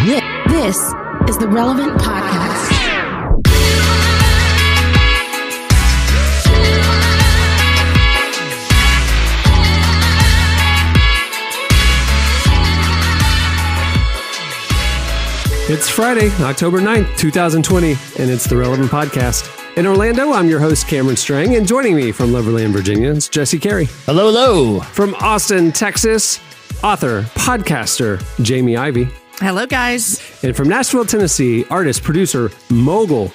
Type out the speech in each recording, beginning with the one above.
This is the Relevant Podcast. It's Friday, October 9th, 2020, and it's the Relevant Podcast. In Orlando, I'm your host, Cameron Strang, and joining me from Loverland, Virginia, is Jesse Carey. Hello, hello. From Austin, Texas, author, podcaster, Jamie Ivey. Hello, guys. And from Nashville, Tennessee, artist, producer, mogul,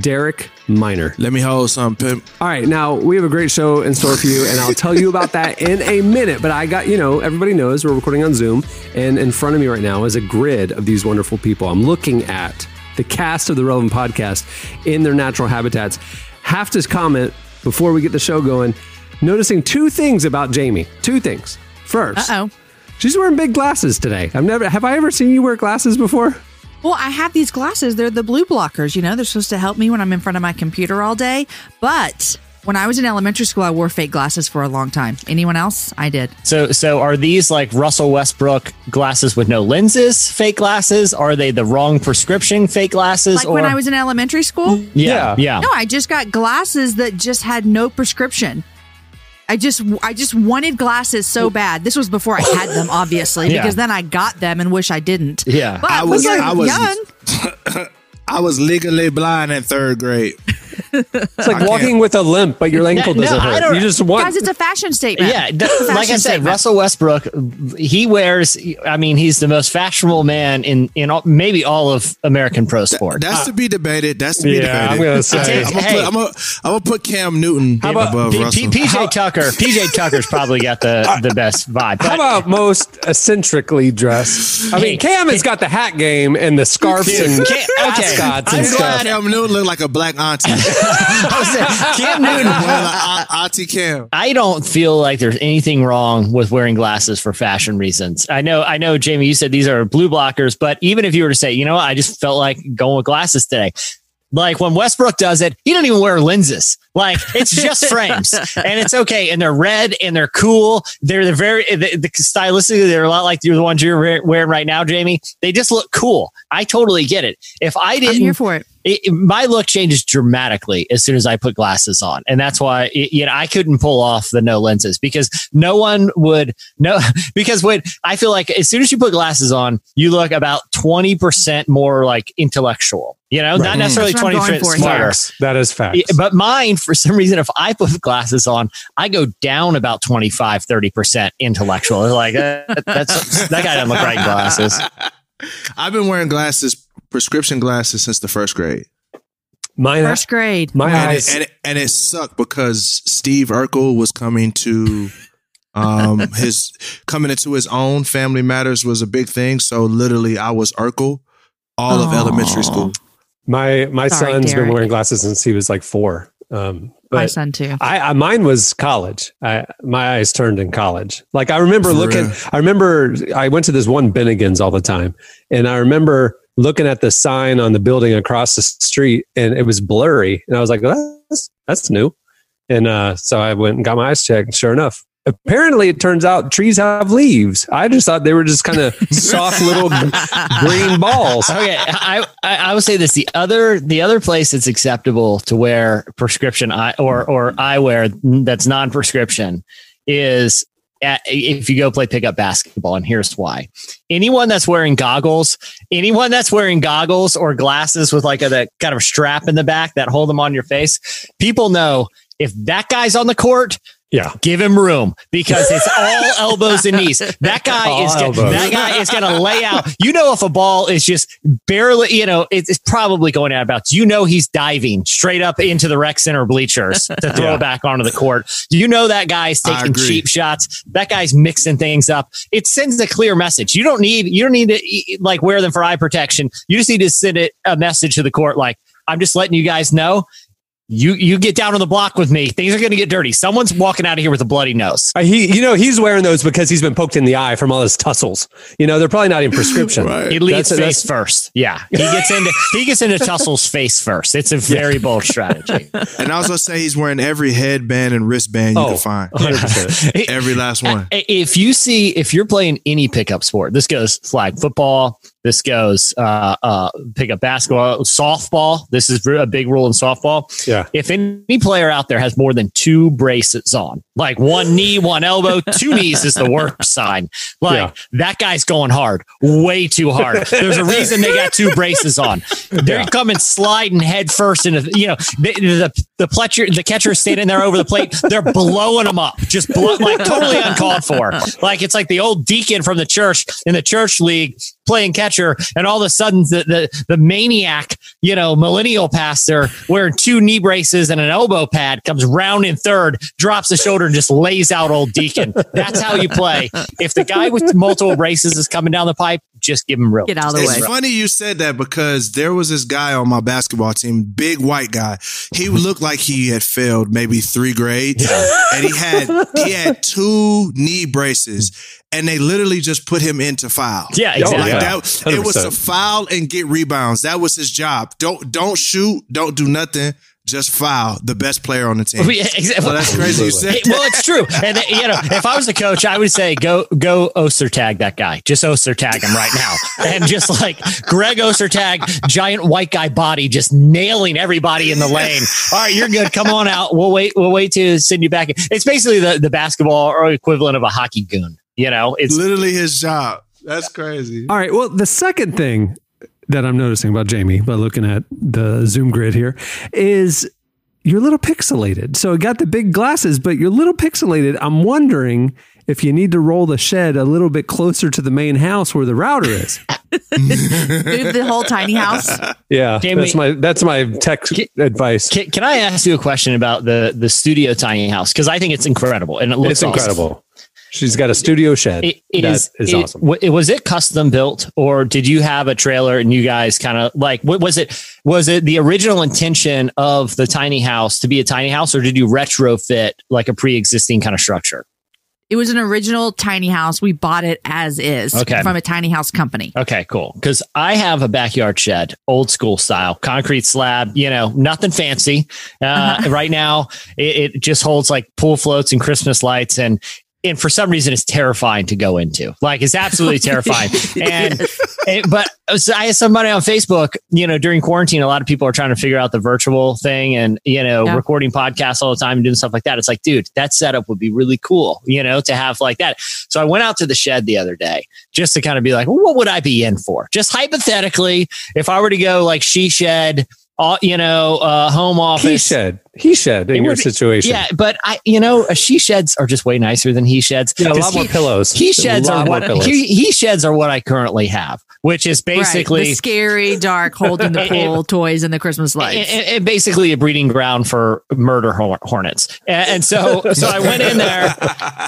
Derek Minor. Let me hold some pimp. All right, now we have a great show in store for you, and I'll tell you about that in a minute. But I got, you know, everybody knows we're recording on Zoom, and in front of me right now is a grid of these wonderful people. I'm looking at the cast of the Relevant Podcast in their natural habitats. Have to comment before we get the show going, noticing two things about Jamie. Two things. First, Uh oh. She's wearing big glasses today. I've never, have I ever seen you wear glasses before? Well, I have these glasses. They're the blue blockers. You know, they're supposed to help me when I'm in front of my computer all day. But when I was in elementary school, I wore fake glasses for a long time. Anyone else? I did. So, so are these like Russell Westbrook glasses with no lenses, fake glasses? Are they the wrong prescription fake glasses? Like when I was in elementary school? yeah, yeah. No, I just got glasses that just had no prescription. I just I just wanted glasses so bad. This was before I had them, obviously, Yeah. because then I got them and wish I didn't. Yeah. But I when was- you're I was- young, I was legally blind in third grade. It's like I walking can't- with a limp, but your ankle No, doesn't I hurt. You just want. guys, it's a fashion statement. Yeah, d- It's like I said, statement. Russell Westbrook, he wears. I mean, he's the most fashionable man in in all, maybe all of American pro sport. That's to be debated. That's to be Yeah, debated. I'm gonna say- I'm gonna Hey. put, I'm gonna, I'm gonna put Cam Newton How about above P- Russell. P- PJ Tucker, PJ Tucker's probably got the the best vibe. How about most eccentrically dressed? I Hey, mean, Cam has got the hat game and the scarves and Cam- okay, ascots I'm and glad- stuff. Cam Newton look like a black auntie. I was Cam Newton. Well, like, a- auntie Cam. I don't feel like there's anything wrong with wearing glasses for fashion reasons. I know, I know, Jamie, you said these are blue blockers, but even if you were to say, you know, I just felt like going with glasses today. Like when Westbrook does it, he doesn't even wear lenses. Like it's just frames, and it's okay. And they're red and they're cool. They're the very the, the stylistically they're a lot like the ones you're wearing right now, Jamie. They just look cool. I totally get it. If I I'm didn't, here for it. It, it- my look changes dramatically as soon as I put glasses on, and that's why it, you know I couldn't pull off the no lenses because no one would no because when I feel like as soon as you put glasses on, you look about twenty percent more like intellectual. You know, not necessarily That's what twenty I'm going percent for here. smarter. That is fact. But mine, for some reason, if I put glasses on, I go down about 25, 30% intellectual. Like, uh, that's, that guy doesn't look right in glasses. I've been wearing glasses, prescription glasses, since the first grade. Mine, First grade. my and eyes. it, and, it, and it sucked because Steve Urkel was coming to um his coming into his own family matters was a big thing so literally I was Urkel all of elementary school my my Sorry, son's been wearing glasses since he was like four. Um, My son too. I, I mine was college. I, my eyes turned in college. Like I remember For looking. real? I remember I went to this one Bennigan's all the time, and I remember looking at the sign on the building across the street, and it was blurry, and I was like, "Oh, "That's that's new." And uh, so I went and got my eyes checked. Sure enough, apparently it turns out trees have leaves. I just thought they were just kind of soft little green balls. Okay, I, I I would say this: the other the other place it's acceptable to wear prescription eye or or eyewear that's non prescription is if you go play pickup basketball, and here's why: anyone that's wearing goggles, anyone that's wearing goggles or glasses with like a that kind of strap in the back that hold them on your face, people know if that guy's on the court. Yeah. Give him room because it's all elbows and knees. That guy All is gonna, that guy is going to lay out. You know, if a ball is just barely, you know, it's, probably going out of bounds. You know, he's diving straight up into the rec center bleachers to throw Yeah. it back onto the court. You know that guy's taking cheap shots. That guy's mixing things up. It sends a clear message. You don't need you don't need to like wear them for eye protection. You just need to send it a message to the court like I'm just letting you guys know. You you get down on the block with me. Things are going to get dirty. Someone's walking out of here with a bloody nose. Uh, he, you know, he's wearing those because he's been poked in the eye from all his tussles. You know, they're probably not in prescription. Right. He leads That's- face first. Yeah, he gets into he gets into Tussle's face first. It's a very bold strategy. And I was gonna say he's wearing every headband and wristband you Oh. can find. Every last one. If you see if you're playing any pickup sport, this goes flag football, this goes. Uh, uh, pick up basketball, softball. This is a big rule in softball. Yeah. If any player out there has more than two braces on, like one knee, one elbow, two knees is the worst sign. Like Yeah. that guy's going hard, way too hard. There's a reason they got two braces on. They're coming sliding head first into, you know, the, the, the catcher, the catcher is standing there over the plate. They're blowing them up, just blow, like totally uncalled for. Like it's like the old deacon from the church in the church league playing catcher, and all of a sudden the the, the maniac, you know, millennial pastor wearing two knee braces and an elbow pad comes round in third, drops the shoulder, and just lays out old deacon. That's how you play. If the guy with multiple braces is coming down the pipe, just give him room. Get out of the It's way. funny you said that because there was this guy on my basketball team, big white guy. He looked like he had failed maybe three grades, and he had he had two knee braces, and they literally just put him into foul. Yeah, exactly. Like yeah. that, it was to foul and get rebounds. That was his job. Don't don't shoot. Don't do nothing. Just foul. The best player on the team. Yeah, exactly. So that's crazy. You said well, it's true. And uh, you know, if I was a coach, I would say go go Ostertag that guy. Just Ostertag him right now, and just like Greg Ostertag, giant white guy body, just nailing everybody in the lane. All right, you're good. Come on out. We'll wait. We'll wait to send you back. It's basically the the basketball or equivalent of a hockey goon. You know, it's literally his job. That's crazy. All right. Well, the second thing that I'm noticing about Jamie by looking at the Zoom grid here is you're a little pixelated. So it got the big glasses, but you're a little pixelated. I'm wondering if you need to roll the shed a little bit closer to the main house where the router is. Move the whole tiny house. Yeah, Jamie- that's my that's my tech advice. Can, can I ask you a question about the the studio tiny house? Because I think it's incredible and it looks It's awesome. incredible. She's got a studio shed. It, it that is, is it- awesome. wa- was it custom built, or did you have a trailer and you guys kind of like? What was it? Was it the original intention of the tiny house to be a tiny house, or did you retrofit like a pre-existing kind of structure? It was an original tiny house. We bought it as is Okay. from a tiny house company. Okay, cool. Because I have a backyard shed, old school style, concrete slab. You know, nothing fancy. Uh, Right now, it, it just holds like pool floats and Christmas lights, and and for some reason, it's terrifying to go into. Like, it's absolutely terrifying. And and- but so I had somebody on Facebook. You know, during quarantine, a lot of people are trying to figure out the virtual thing, and you know, Yeah. recording podcasts all the time and doing stuff like that. It's like, dude, that setup would be really cool. You know, to have like that. So I went out to the shed the other day just to kind of be like, well, what would I be in for? Just hypothetically, if I were to go like she shed, uh, you know, uh, home office. He shed. He shed in your would be- situation. Yeah, but I, you know, uh, she sheds are just way nicer than he sheds. Yeah, a 'Cause lot more he- pillows. He A sheds lot are more what pillows. he, he sheds are what I currently have, which is basically right. the scary, dark, holding the pool toys and the Christmas lights. and, and basically a breeding ground for murder hornets. And, and so, so I went in there.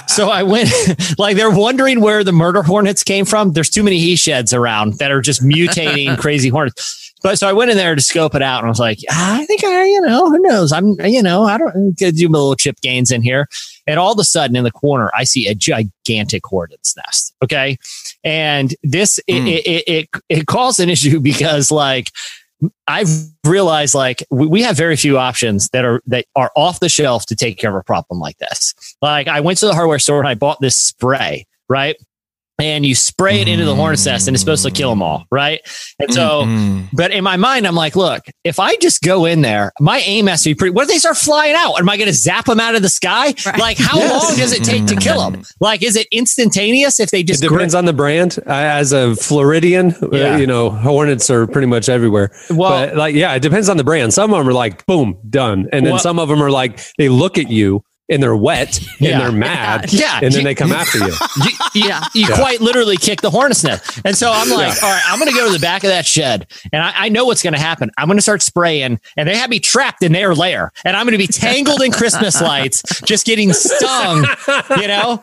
So I went, like they're wondering where the murder hornets came from. There's too many he sheds around that are just mutating crazy hornets. But so I went in there to scope it out, and I was like, "Ah, I think I, you know, who knows? I'm, Uh, you know, I don't uh, could do my little chip gains in here. And all of a sudden, in the corner, I see a gigantic hornet's nest. Okay, and this it, hmm. it, it it it caused an issue because like I've realized like we have very few options that are that are off the shelf to take care of a problem like this. Like I went to the hardware store and I bought this spray, right? And you spray it into the hornet's nest and it's supposed to kill them all, right? And so, Mm. but in my mind, I'm like, look, if I just go in there, my aim has to be pretty. What if they start flying out? Am I going to zap them out of the sky? Right. Like, how Yes. long does it take to kill them? Like, is it instantaneous if they It just depends on the brand. As a Floridian, uh, Yeah. you know, hornets are pretty much everywhere. Well- but like, yeah, it depends on the brand. Some of them are like, boom, done, and then Well- some of them are like, they look at you and they're wet Yeah. and they're mad, Yeah. and then they come after you. you, you, Yeah. you Yeah. quite literally kick the hornet's nest. And so I'm like, all right, I'm going to go to the back of that shed and I, I know what's going to happen. I'm going to start spraying and they have me trapped in their lair and I'm going to be tangled in Christmas lights, just getting stung, you know,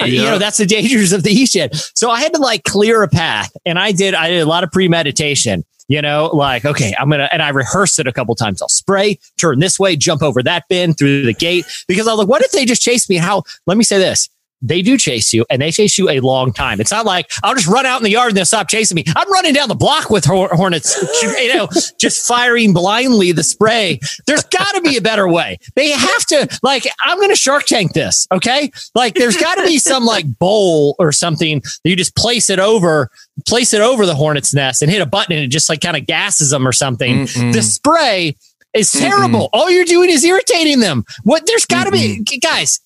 And, you know, that's the dangers of the e shed. So I had to like clear a path and I did, I did a lot of premeditation. You know, like, okay, I'm going to, and I rehearse it a couple times. I'll spray, turn this way, jump over that bin through the gate because I was like, what if they just chase me? How, let me say this they do chase you and they chase you a long time. It's not like I'll just run out in the yard and they'll stop chasing me. I'm running down the block with hornets, you know, just firing blindly the spray. There's got to be a better way. They have to, like, I'm going to shark tank this. Okay. Like, there's got to be some like bowl or something that you just place it over, place it over the hornet's nest and hit a button and it just like kind of gasses them or something. Mm-mm. The spray is terrible. All you're doing is irritating them. What there's got to be guys.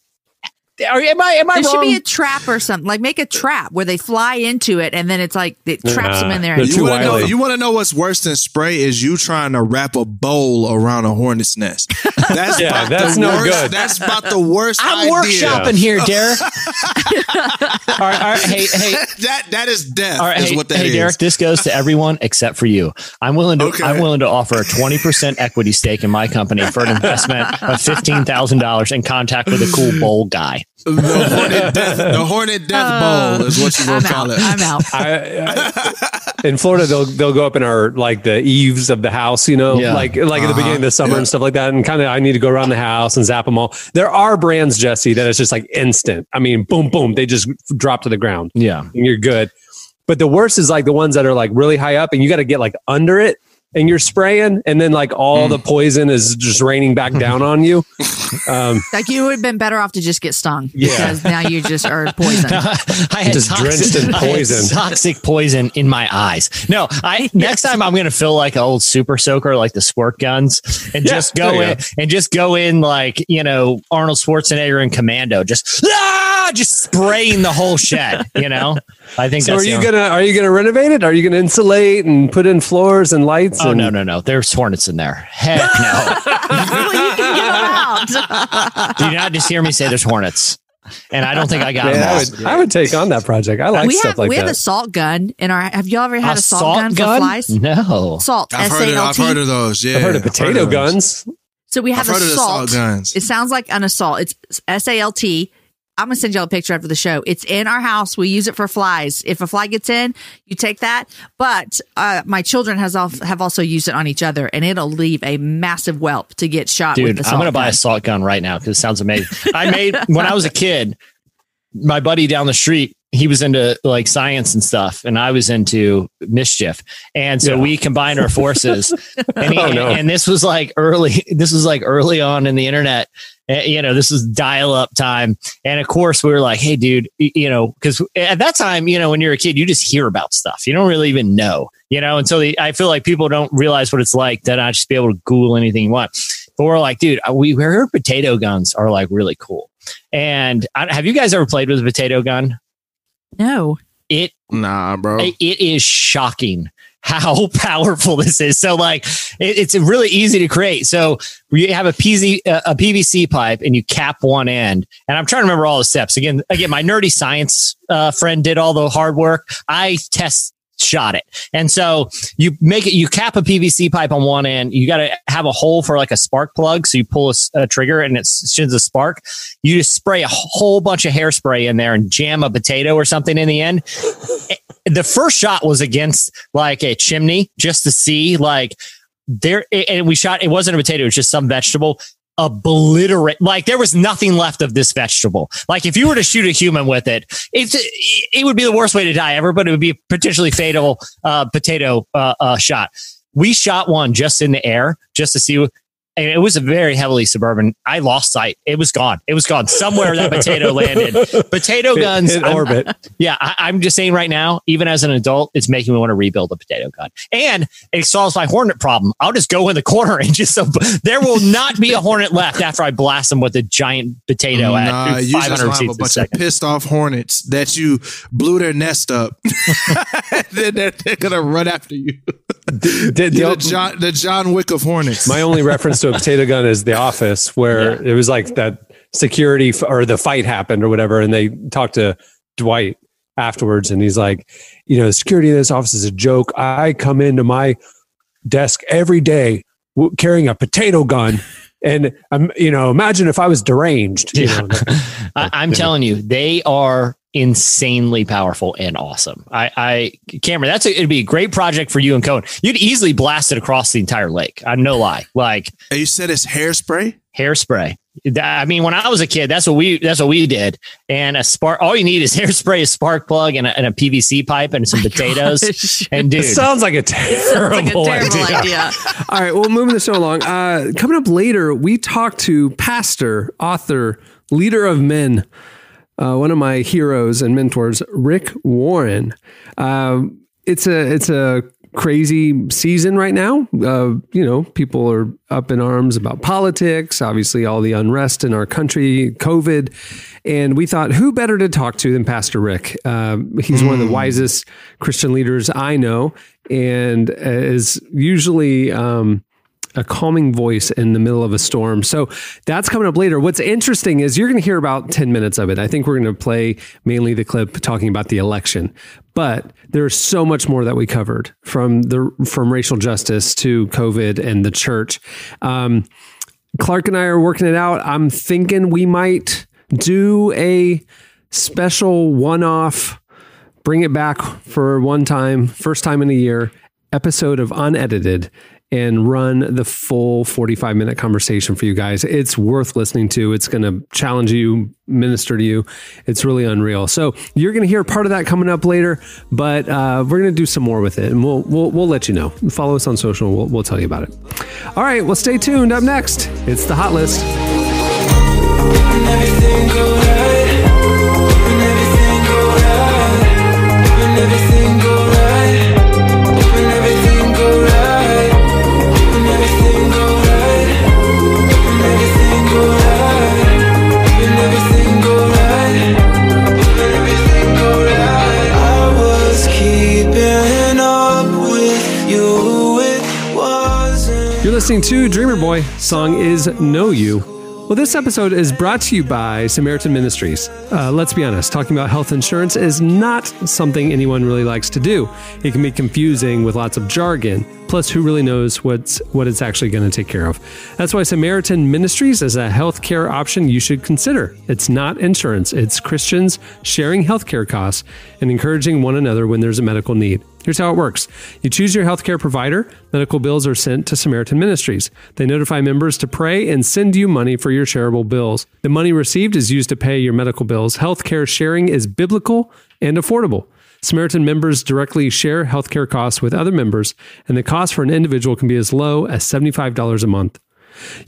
Are, am I am I There should be a trap or something. Like make a trap where they fly into it and then it's like it traps them in there. And You want to know? You want to know what's worse than spray is you trying to wrap a bowl around a hornet's nest. That's Yeah, about that's the no worst, good. That's about the worst. I'm idea. workshopping here, Derek. all right, all right, hey, hey, that that is death. all right, is hey, what that hey, is. Derek. This goes to everyone except for you. I'm willing to. Okay. I'm willing to offer a 20 percent equity stake in my company for an investment of fifteen thousand dollars in contact with a cool bowl guy. The hornet death. The hornet death uh, bowl is what you I'm gonna call out. it. I'm out. I, I, in Florida, they'll they'll go up in our like the eaves of the house, you know, Yeah. like like at the beginning of the uh-huh. summer Yeah. and stuff like that. And kind of, I need to go around the house and zap them all. There are brands, Jesse, that is just like instant. I mean, boom, boom, they just drop to the ground. Yeah. and you're good. But the worst is like the ones that are like really high up, and you got to get like under it, and you're spraying, and then like all the poison is just raining back down on you. Um, Like you would have been better off to just get stung Yeah. because now you just are poisoned. I had Just drenched in poison. toxic poison in my eyes. No, I next time I'm gonna feel like an old super soaker, like the squirt guns, and Yeah, just go there you in and just go in like you know Arnold Schwarzenegger in Commando, just ah, just spraying the whole shed. You know, I think so that's are you only- gonna are you gonna renovate it? Are you gonna insulate and put in floors and lights? Oh and, no no no! There's hornets in there. Heck no! well, you can get them out. Do you not just hear me say there's hornets? And I don't think I got Man, them I would, I would take on that project. I like we stuff have like we that. We have a salt gun in our. Have y'all ever had a, salt, salt gun, for gun? flies? No. Salt. I've S heard, A of, L I've heard of those. Yeah, I've heard of I've potato those. guns. So we have I've a heard of the salt. salt guns. It sounds like an assault. It's S A L T. I'm gonna send y'all a picture after the show. It's in our house. We use it for flies. If a fly gets in, you take that. But uh, my children has al- have also used it on each other, and it'll leave a massive whelp to get shot. with Dude, I'm gonna buy a salt gun right now because it sounds amazing. I made when I was a kid, my buddy down the street, he was into like science and stuff, and I was into mischief. And so Yeah. we combined our forces. and, he, Oh, no. and this was like early, this was like early on in the internet. Uh, You know, this is dial up time. And of course, we were like, hey, dude, you know, because at that time, you know, when you're a kid, you just hear about stuff. You don't really even know, you know, and so the, I feel like people don't realize what it's like to not just be able to Google anything you want. But we're like, dude, we we heard potato guns are like really cool. And I, have you guys ever played with a potato gun? No. It Nah, bro. it is shocking how powerful this is. So like it, it's really easy to create. So you have a PZ, uh, a PVC pipe and you cap one end. And I'm trying to remember all the steps. Again, again, my nerdy science uh, friend did all the hard work. I test shot it. And so you make it, you cap a PVC pipe on one end. You got to have a hole for like a spark plug. So you pull a trigger and it shins a spark. You just spray a whole bunch of hairspray in there and jam a potato or something in the end. Eh, the first shot was against like a chimney just to see like there and we shot it wasn't a potato it was just some vegetable obliterate like there was nothing left of this vegetable. Like if you were to shoot a human with it it's it would be the worst way to die ever but it would be a potentially fatal uh, potato uh, uh, shot. We shot one just in the air just to see and it was a very heavily suburban. I lost sight. It was gone. It was gone. Somewhere that potato landed. Potato Hit- guns. in orbit. yeah, I, I'm just saying right now, even as an adult, it's making me want to rebuild a potato gun. And it solves my hornet problem. I'll just go in the corner and just so there will not be a hornet left after I blast them with a giant potato Nah, at you just 500 have a feet a bunch of pissed off hornets that you blew their nest up. then they're, they're gonna run after you. Did- did the- the John, the John Wick of hornets. my only reference to a potato gun is The Office, where it was like that security f- or the fight happened or whatever, and they talked to Dwight afterwards, and he's like, you know, the security of this office is a joke. I come into my desk every day w- carrying a potato gun. And um, you know, imagine if I was deranged. You know, I, I'm telling you, they are insanely powerful and awesome. I, I Cameron, that's a, it'd be a great project for you and Cohen. You'd easily blast it across the entire lake. I'm no lie. Like you said it's hairspray? hairspray. I mean, when I was a kid, that's what we that's what we did. And a spark. All you need is hairspray, a spark plug, and a, and a PVC pipe, and some potatoes. Gosh. And dude, It sounds like a terrible, Like a terrible idea. idea. All right, well, moving the show along. Uh, coming up later, we talk to pastor, author, leader of men, uh, one of my heroes and mentors, Rick Warren. Uh, it's a it's a crazy season right now. Uh, you know, people are up in arms about politics. Obviously, all the unrest in our country, COVID, and we thought, who better to talk to than Pastor Rick? Uh, he's one of the wisest Christian leaders I know, and is usually. Um, a calming voice in the middle of a storm. So that's coming up later. What's interesting is you're going to hear about 10 minutes of it. I think we're going to play mainly the clip talking about the election. But there's so much more that we covered from the from racial justice to COVID and the church. Um, Clark and I are working it out. I'm thinking we might do a special one-off bring it back for one time, first time in a year, episode of Unedited and run the full 45 minute conversation for you guys. It's worth listening to. It's going to challenge you, minister to you. It's really unreal. So you're going to hear part of that coming up later, but uh, we're going to do some more with it and we'll, we'll, we'll let you know. Follow us on social. We'll, we'll tell you about it. All right. Well, stay tuned. Up next, it's the hot list. Listening to Dreamer Boy. Song is Know You. Well, this episode is brought to you by Samaritan Ministries. Uh, let's be honest, talking about health insurance is not something anyone really likes to do. It can be confusing with lots of jargon. Plus, who really knows what's what it's actually going to take care of? That's why Samaritan Ministries is a healthcare option you should consider. It's not insurance; it's Christians sharing healthcare costs and encouraging one another when there's a medical need. Here's how it works you choose your healthcare provider, medical bills are sent to Samaritan Ministries. They notify members to pray and send you money for your shareable bills. The money received is used to pay your medical bills. Healthcare sharing is biblical and affordable. Samaritan members directly share healthcare costs with other members, and the cost for an individual can be as low as $75 a month.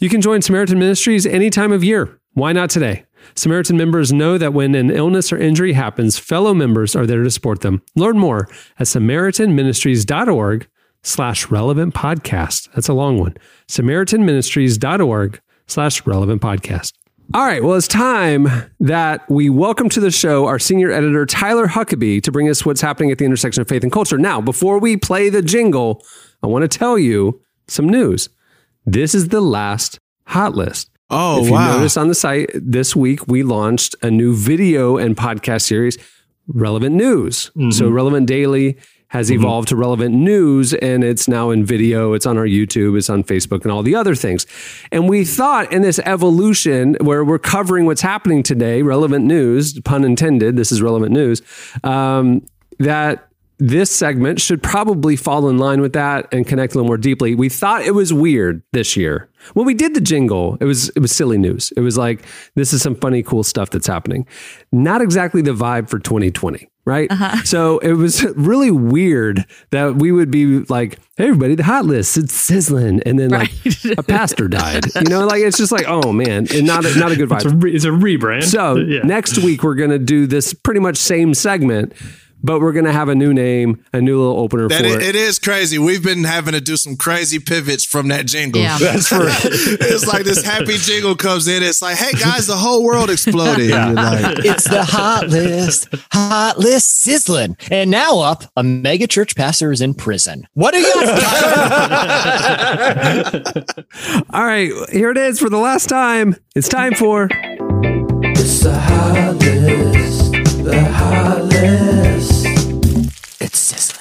You can join Samaritan Ministries any time of year. Why not today? Samaritan members know that when an illness or injury happens, fellow members are there to support them. Learn more at samaritanministries.org slash relevant podcast. That's a long one. samaritanministries.org slash relevant podcast. All right. Well, it's time that we welcome to the show our senior editor, Tyler Huckabee, to bring us what's happening at the intersection of faith and culture. Now, before we play the jingle, I want to tell you some news. This is the last hot list. Oh, if you notice on the site this week, we launched a new video and podcast series, Relevant News. So, Relevant Daily has evolved to Relevant News, and it's now in video. It's on our YouTube, it's on Facebook, and all the other things. And we thought in this evolution where we're covering what's happening today, Relevant News, pun intended, this is Relevant News, um, that this segment should probably fall in line with that and connect a little more deeply. We thought it was weird this year. When we did the jingle, it was it was silly news. It was like this is some funny cool stuff that's happening. Not exactly the vibe for 2020, right? Uh-huh. So it was really weird that we would be like, "Hey everybody, the hot list, it's sizzling." And then like a pastor died. You know, like it's just like, "Oh man, and not a, not a good It's a, vibe." re- it's a rebrand. So yeah. next week we're going to do this pretty much same segment, but we're going to have a new name, a new little opener That for it, it. it is crazy. We've been having to do some crazy pivots from that jingle. Yeah. that's for it's like this happy jingle comes in. It's like, hey guys, the whole world exploded. Yeah. Like, it's the hot list, hot list sizzling. And now up, a mega church pastor is in prison. What do you All right, here it is for the last time. It's time for It's the hot list, the hot list. It's sizzling.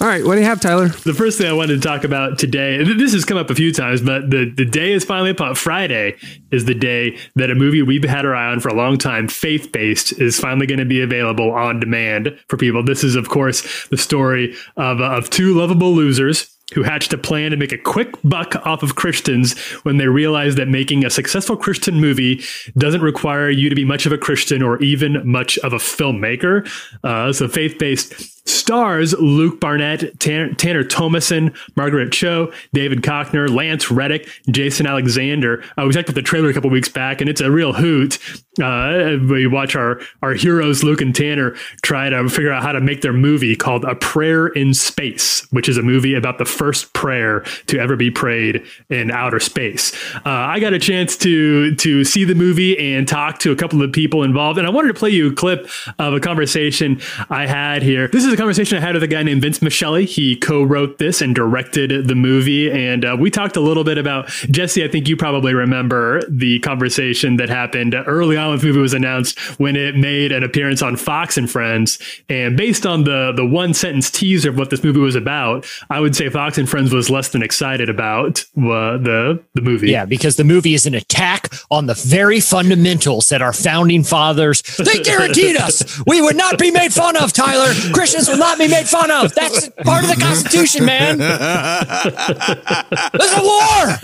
All right, right, what do you have, Tyler? The first thing I wanted to talk about today, and this has come up a few times, but the, the day is finally upon. Friday is the day that a movie we've had our eye on for a long time, faith based, is finally going to be available on demand for people. This is, of course, the story of, uh, of two lovable losers who hatched a plan to make a quick buck off of Christians when they realized that making a successful Christian movie doesn't require you to be much of a Christian or even much of a filmmaker. Uh, so faith based stars Luke Barnett, Tanner, Tanner Thomason, Margaret Cho, David Koechner, Lance Reddick, Jason Alexander. Uh, we talked about the trailer a couple weeks back, and it's a real hoot. Uh, we watch our our heroes Luke and Tanner try to figure out how to make their movie called A Prayer in Space, which is a movie about the first prayer to ever be prayed in outer space. Uh, I got a chance to to see the movie and talk to a couple of people involved, and I wanted to play you a clip of a conversation I had here. This is a conversation I had with a guy named Vince Masciale. He co-wrote this and directed the movie, and uh, we talked a little bit about Jesse. I think you probably remember the conversation that happened early on when the movie was announced when it made an appearance on Fox and Friends. And based on the the one sentence teaser of what this movie was about, I would say Fox and Friends was less than excited about uh, the the movie. Yeah, because the movie is an attack on the very fundamentals that our founding fathers they guaranteed us we would not be made fun of. Tyler, Christians will not be made fun of. That's part of the Constitution, man. There's a war.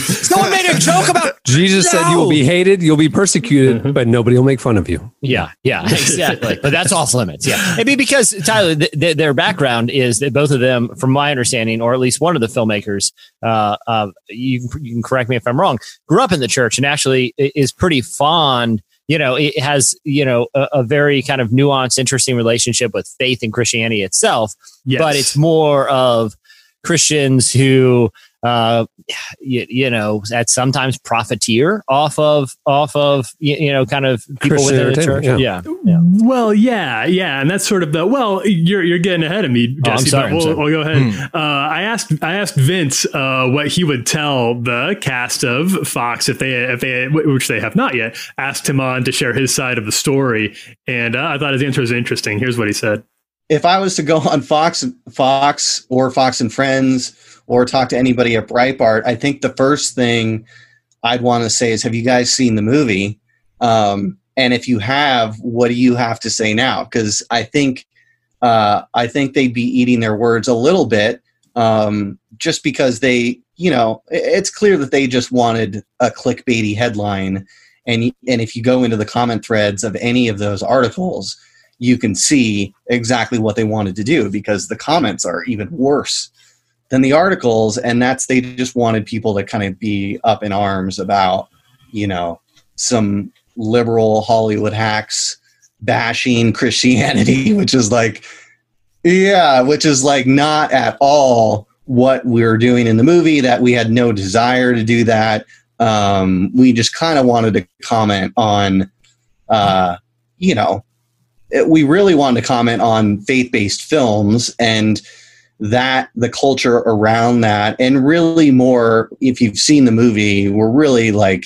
Someone made a joke about Jesus said you will be hated, you'll be persecuted, but nobody will make fun of you. Yeah, yeah, exactly. but that's off limits. Yeah, maybe because Tyler, th- th- their background is that both of them, from my understanding, or at least one of the filmmakers, uh, uh, you, you can correct me if I'm wrong, grew up in the church and actually is pretty fond. You know, it has you know a, a very kind of nuanced, interesting relationship with faith and Christianity itself. Yes. But it's more of Christians who uh you, you know that sometimes profiteer off of off of you, you know kind of people Christian within the church entertainment, yeah, yeah. Well, yeah, yeah, and that's sort of the well. You're you're getting ahead of me, Oh, I'm Jesse. sorry, but I'm we'll, sorry. we'll go ahead. Uh, I asked I asked Vince uh, what he would tell the cast of Fox if they if they which they have not yet asked him on to share his side of the story, and uh, I thought his answer was interesting. Here's what he said. if I was to go on Fox, Fox or Fox and Friends, or talk to anybody at Breitbart, I think the first thing I'd want to say is, "Have you guys seen the movie?" Um, and if you have, what do you have to say now? Because I think uh, I think they'd be eating their words a little bit, um, just because they, you know, it's clear that they just wanted a clickbaity headline. And and if you go into the comment threads of any of those articles, you can see exactly what they wanted to do because the comments are even worse than the articles and that's they just wanted people to kind of be up in arms about you know some liberal hollywood hacks bashing christianity which is like yeah which is like not at all what we're doing in the movie that we had no desire to do that. Um, we just kind of wanted to comment on uh, you know it- we really wanted to comment on faith-based films and that the culture around that and really more if you've seen the movie we're really like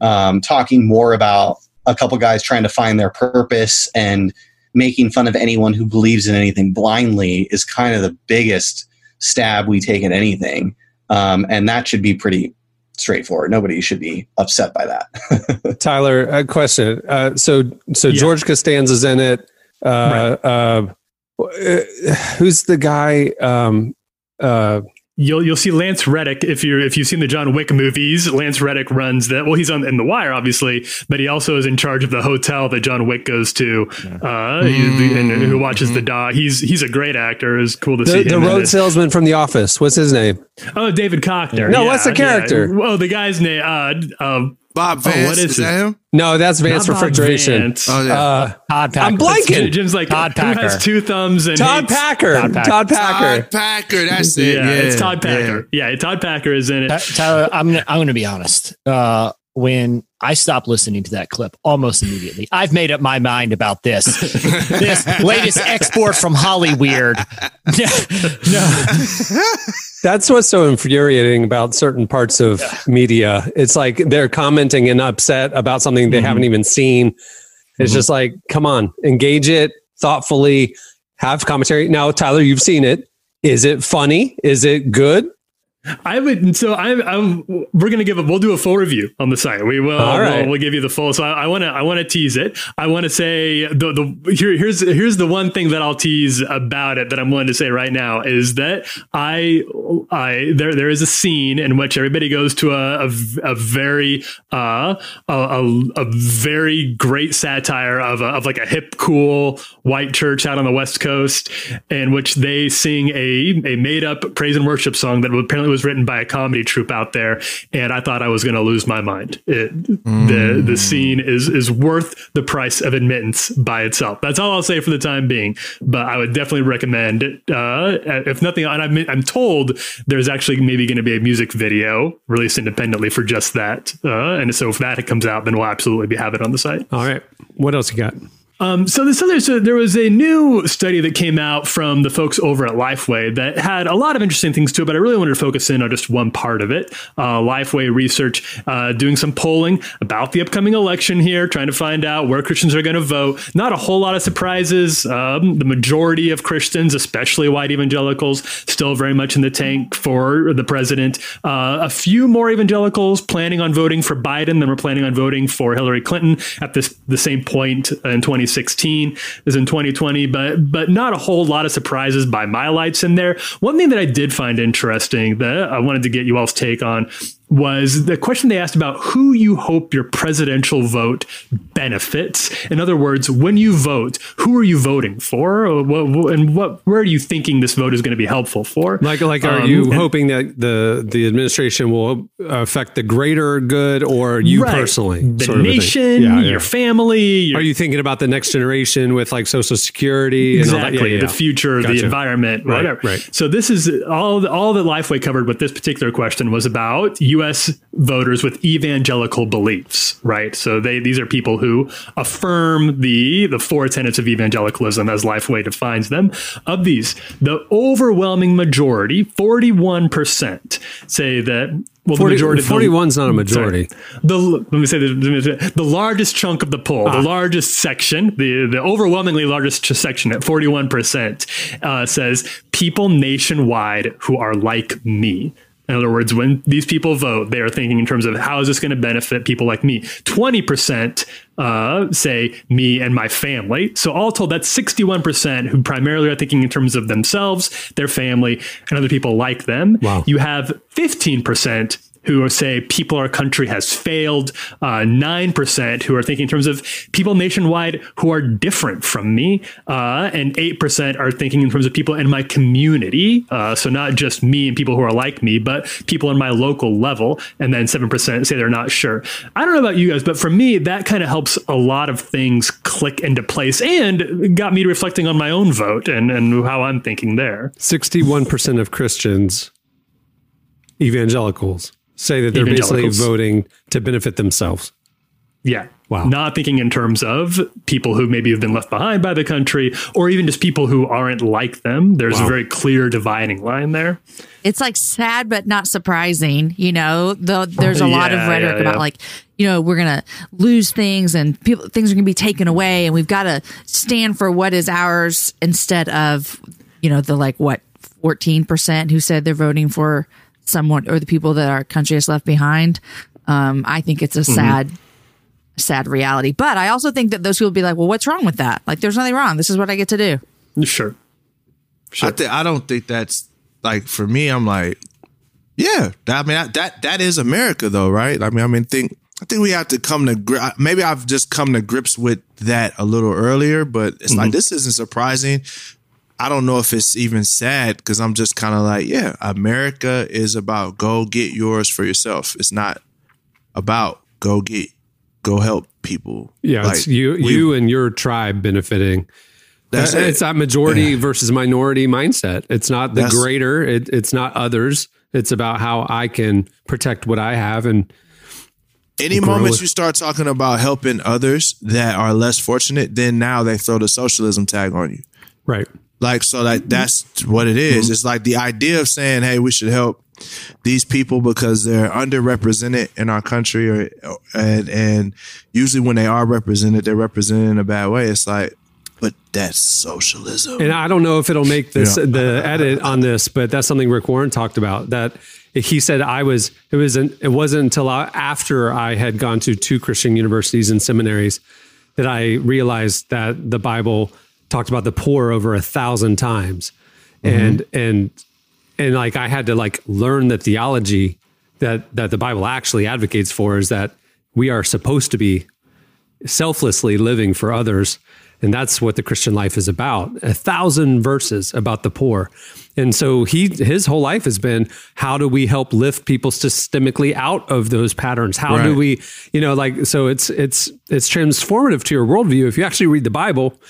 um, talking more about a couple guys trying to find their purpose and making fun of anyone who believes in anything blindly is kind of the biggest stab we take at anything um, and that should be pretty straightforward nobody should be upset by that Tyler, a question. Uh, so, so Yeah. George Costanza's in it. Uh, uh, who's the guy? Um, uh, You'll you'll see Lance Reddick if you're if you've seen the John Wick movies. Lance Reddick runs that. Well, he's on in the Wire, obviously, but he also is in charge of the hotel that John Wick goes to, uh, and who watches the dog. He's he's a great actor. It's cool to see the, the him. in road salesman from The Office. What's his name? Oh, David Koechner. No, what's the character? Oh, the guy's name. Uh, uh, Bob Oh, what is, is that it? him? No, that's Vance not Bob Refrigeration. Vance. Oh, yeah. Uh, Todd Packer. I'm blanking. Jim's like Todd Packer. has two thumbs and Todd Packer. Todd Packer. Todd Packer. Todd Packer. That's it. Yeah, Yeah, it's Todd. Packer. Yeah. Todd Packer is in it. Tyler, I'm gonna, I'm going to be honest. Uh, when I stopped listening to that clip almost immediately, I've made up my mind about this. this latest export from Hollyweird. no, That's what's so infuriating about certain parts of media. It's like they're commenting and upset about something they Mm-hmm. haven't even seen. It's just like, come on, engage it thoughtfully, have commentary. Now, Tyler, you've seen it. Is it funny? Is it good? I would. So I'm. I'm we're gonna give a. We'll do a full review on the site. We will. All right. We'll, we'll give you the full. So I want to. I want to tease it. I want to say the the here, here's here's the one thing that I'll tease about it that I'm willing to say right now is that I I there there is a scene in which everybody goes to a a, a very uh a, a, a very great satire of a, of like a hip cool white church out on the west coast in which they sing a a made up praise and worship song that apparently was written by a comedy troupe out there and I thought I was going to lose my mind. It, The the scene is is worth the price of admittance by itself. That's all I'll say for the time being. But I would definitely recommend it. Uh, if nothing, and I'm I'm told there's actually maybe going to be a music video released independently for just that. Uh, and so if that comes out, then we'll absolutely be have it on the site. All right. What else you got? Um, so this other, so there was a new study that came out from the folks over at Lifeway that had a lot of interesting things to it, but I really wanted to focus in on just one part of it. Uh, Lifeway research uh, doing some polling about the upcoming election here, trying to find out where Christians are going to vote. Not a whole lot of surprises. Um, the majority of Christians, especially white evangelicals, still very much in the tank for the president. Uh, a few more evangelicals planning on voting for Biden than were planning on voting for Hillary Clinton at this the same point in 2016 is in 2020, but but not a whole lot of surprises by my lights in there. One thing that I did find interesting that I wanted to get you all's take on was the question they asked about who you hope your presidential vote benefits. In other words, when you vote, who are you voting for, what, and what where are you thinking this vote is going to be helpful for? Like, like, are Um, you and- hoping that the the administration will affect the greater good or you Right. personally? the sort of a thing? nation, Yeah, yeah. your family, your Are you thinking about the next generation with like Social Security and all that? exactly Yeah, the future, Gotcha. the environment, Right, whatever. right. So this is all all that Lifeway covered with this particular question was about U.S. voters with evangelical beliefs, right? So they these are people who affirm the the four tenets of evangelicalism as Lifeway defines them. Of these, the overwhelming majority, forty one percent, say that. Well, 40, the majority, 41 is not a majority. Sorry. The let me say this, let me say- the largest chunk of the poll, Ah. the largest section, the the overwhelmingly largest section at forty one percent uh, says people nationwide who are like me. In other words, when these people vote, they are thinking in terms of how is this going to benefit people like me. Twenty percent uh, say me and my family. So all told, that's sixty-one percent who primarily are thinking in terms of themselves, their family, and other people like them. Wow. You have fifteen percent who say people our country has failed, uh, 9% who are thinking in terms of people nationwide who are different from me, uh, and 8% are thinking in terms of people in my community. Uh, so not just me and people who are like me, but people in my local level. And then 7% say they're not sure. I don't know about you guys, but for me, that kind of helps a lot of things click into place and got me reflecting on my own vote and, and how I'm thinking there. 61% of Christians, evangelicals, say that they're basically voting to benefit themselves. Yeah. Wow. Not thinking in terms of people who maybe have been left behind by the country or even just people who aren't like them. There's a very clear dividing line there. it's like sad but not surprising you know though there's a lot of rhetoric yeah, about yeah. like you know we're gonna lose things and people things are gonna be taken away and we've got to stand for what is ours instead of you know the like what 14% who said they're voting for someone or the people that our country has left behind um i think it's a Mm-hmm. sad sad reality but i also think that those people will be like well what's wrong with that like there's nothing wrong this is what i get to do Sure. I think I don't think that's like for me. I'm like, yeah. I mean, that that that is America, though, right? I mean, I mean, think I think we have to come to gri- maybe I've just come to grips with that a little earlier, but it's like this isn't surprising. I don't know if it's even sad because I'm just kind of like, yeah, America is about go get yours for yourself. It's not about go get go help people. Yeah, Like, it's you, we- you and your tribe benefiting. That's Uh, it. It's that majority versus minority mindset. It's not the That's- greater. It, it's not others. It's about how I can protect what I have. And Any moment with- you start talking about helping others that are less fortunate, then now they throw the socialism tag on you. right, Like so that that's what it is. Mm-hmm. It's like the idea of saying, "Hey, we should help these people because they're underrepresented in our country," or and and usually when they are represented, they're represented in a bad way. It's like but that's socialism. And I don't know if it'll make this the edit on this, but that's something Rick Warren talked about. That he said I was it was not it wasn't until I- after I had gone to two Christian universities and seminaries that I realized that the Bible talked about the poor over a thousand times, mm-hmm. and and and like I had to like learn the theology that that the Bible actually advocates for is that we are supposed to be selflessly living for others. And that's what the Christian life is about. A thousand verses about the poor. And so he his whole life has been how do we help lift people systemically out of those patterns? How do we, you know, like so it's it's it's transformative to your worldview if you actually read the Bible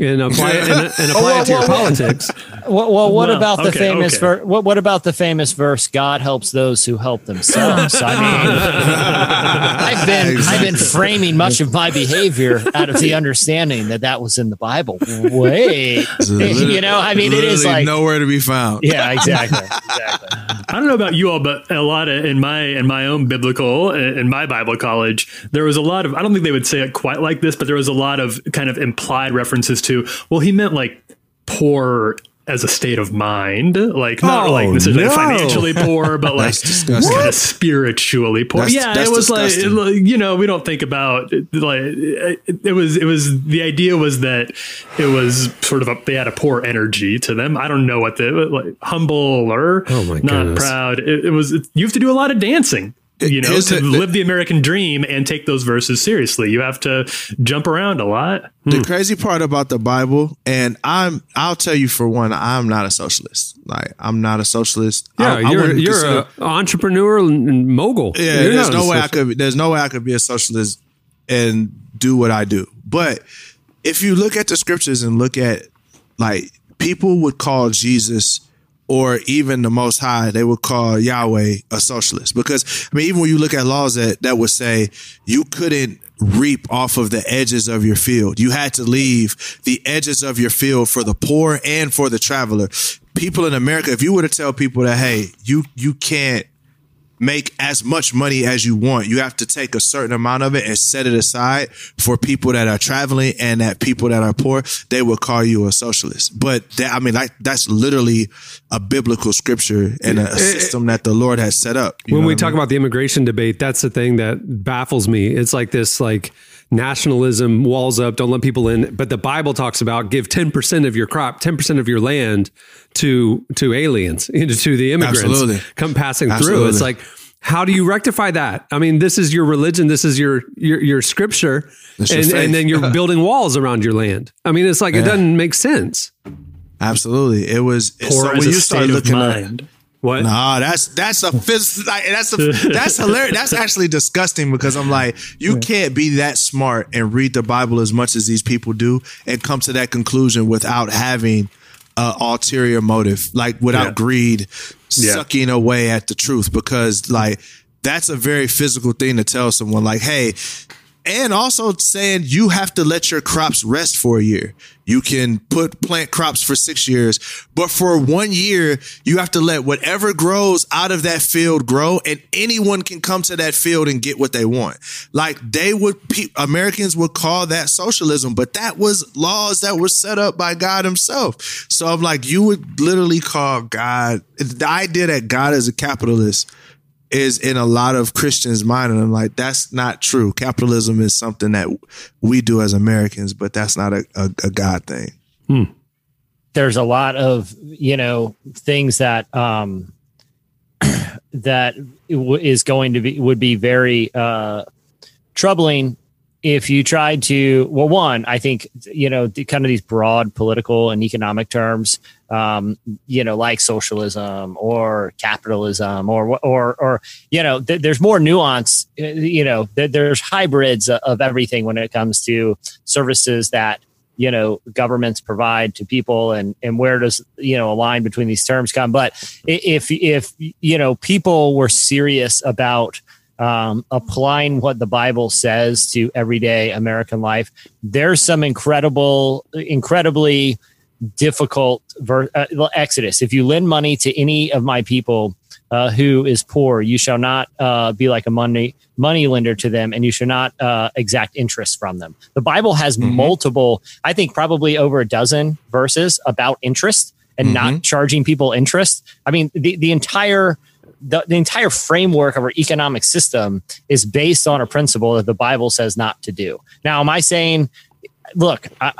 and apply it and, and apply it to your politics. Well, well what Well, about the okay, famous okay. ver- what, what about the famous verse? God helps those who help themselves. I mean, I've been I've been framing much of my behavior out of the understanding that that was in the Bible. Wait, you know, I mean, it is like nowhere to be found. yeah, exactly, exactly. I don't know about you all, but a lot of in my in my own biblical uh, in my Bible college, there was a lot of I don't think they would say it quite like this, but there was a lot of kind of implied references to well, he meant like poor as a state of mind, like not Oh, like necessarily no. financially poor, but like kind of spiritually poor. That's- yeah, that's it was disgusting. like you know we don't think about like it, it was it was the idea was that it was sort of a, they had a poor energy to them. I don't know what the like humble or Oh not goodness. proud. It, it was it, you have to do a lot of dancing. You know, Is to live the American dream and take those verses seriously, you have to jump around a lot. The hmm. crazy part about the Bible, and I'm I'll tell you for one, I'm not a socialist. Like I'm not a socialist. Yeah, I- I you're wouldn't you're consider- an entrepreneur and mogul. Yeah, You're there's no way I could. There's no way I could be a socialist and do what I do. But if you look at the scriptures and look at like people would call Jesus or even the Most High, they would call Yahweh a socialist because I mean, even when you look at laws that that would say you couldn't reap off of the edges of your field, you had to leave the edges of your field for the poor and for the traveler. People in America, if you were to tell people that, hey, you you can't make as much money as you want. You have to take a certain amount of it and set it aside for people that are traveling and that people that are poor. They will call you a socialist. But that, I mean, like that's literally a biblical scripture and a, a system that the Lord has set up. When we what I talk mean? about the immigration debate, that's the thing that baffles me. It's like this like nationalism walls up, don't let people in. But the Bible talks about give 10% of your crop, 10% of your land to to aliens, to the immigrants Absolutely. come passing through. It's like how do you rectify that? I mean, this is your religion, this is your your, your scripture, It's your and, then you're building walls around your land. I mean, it's like it doesn't make sense. absolutely, it was Poor so as when a you start state of looking at mind. What? Nah, that's that's a phys- like, that's a that's hilarious. That's actually disgusting because I'm like, you can't be that smart and read the Bible as much as these people do and come to that conclusion without having a ulterior motive, like without Yeah. greed Yeah. sucking away at the truth. Because like that's a very physical thing to tell someone. Like, hey. And also saying you have to let your crops rest for a year. You can put plant crops for six years, but for one year, you have to let whatever grows out of that field grow and anyone can come to that field and get what they want. Like they would, Americans would call that socialism, but that was laws that were set up by God himself. So I'm like, you would literally call God, the idea that God is a capitalist is in a lot of Christians' mind. And I'm like, that's not true. Capitalism is something that we do as Americans, but that's not a, a, a God thing. there's a lot of you know things that um that w- is going to be would be very uh troubling if you tried to well one i think you know the, kind of these broad political and economic terms um you know like socialism or capitalism or or or you know th- there's more nuance uh, you know th- there's hybrids of everything when it comes to services that you know governments provide to people and and where does you know a line between these terms come. But if if you know people were serious about um, applying what the bible says to everyday american life there's some incredible incredibly difficult ver- uh, exodus if you lend money to any of my people uh, who is poor. You shall not uh, be like a money money lender to them, and you shall not uh, exact interest from them. The Bible has multiple, I think, probably over a dozen verses about interest and not charging people interest. I mean, the the entire the, the entire framework of our economic system is based on a principle that the Bible says not to do. Now, am I saying look, I,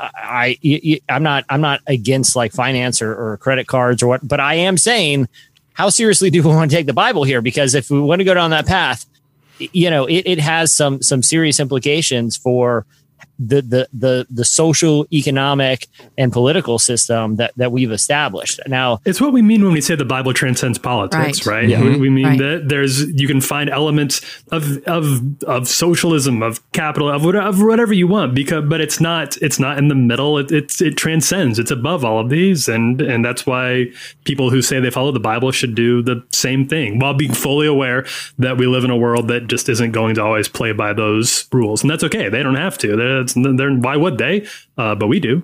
I, I'm not I'm not against like finance or, or credit cards or what, but I am saying how seriously do we want to take the Bible here? Because if we want to go down that path, you know, it, it has some some serious implications for the the the the social, economic, and political system that that we've established. Now, It's what we mean when we say the Bible transcends politics, Right. right? Yeah. We, we mean Right. that there's you can find elements of of of socialism, of capital, of whatever, of whatever you want, because but it's not it's not in the middle. It, it's it transcends. It's above all of these, and and that's why people who say they follow the Bible should do the same thing while being fully aware that we live in a world that just isn't going to always play by those rules, and that's okay. They don't have to. That's they're, why would they? Uh, but we do.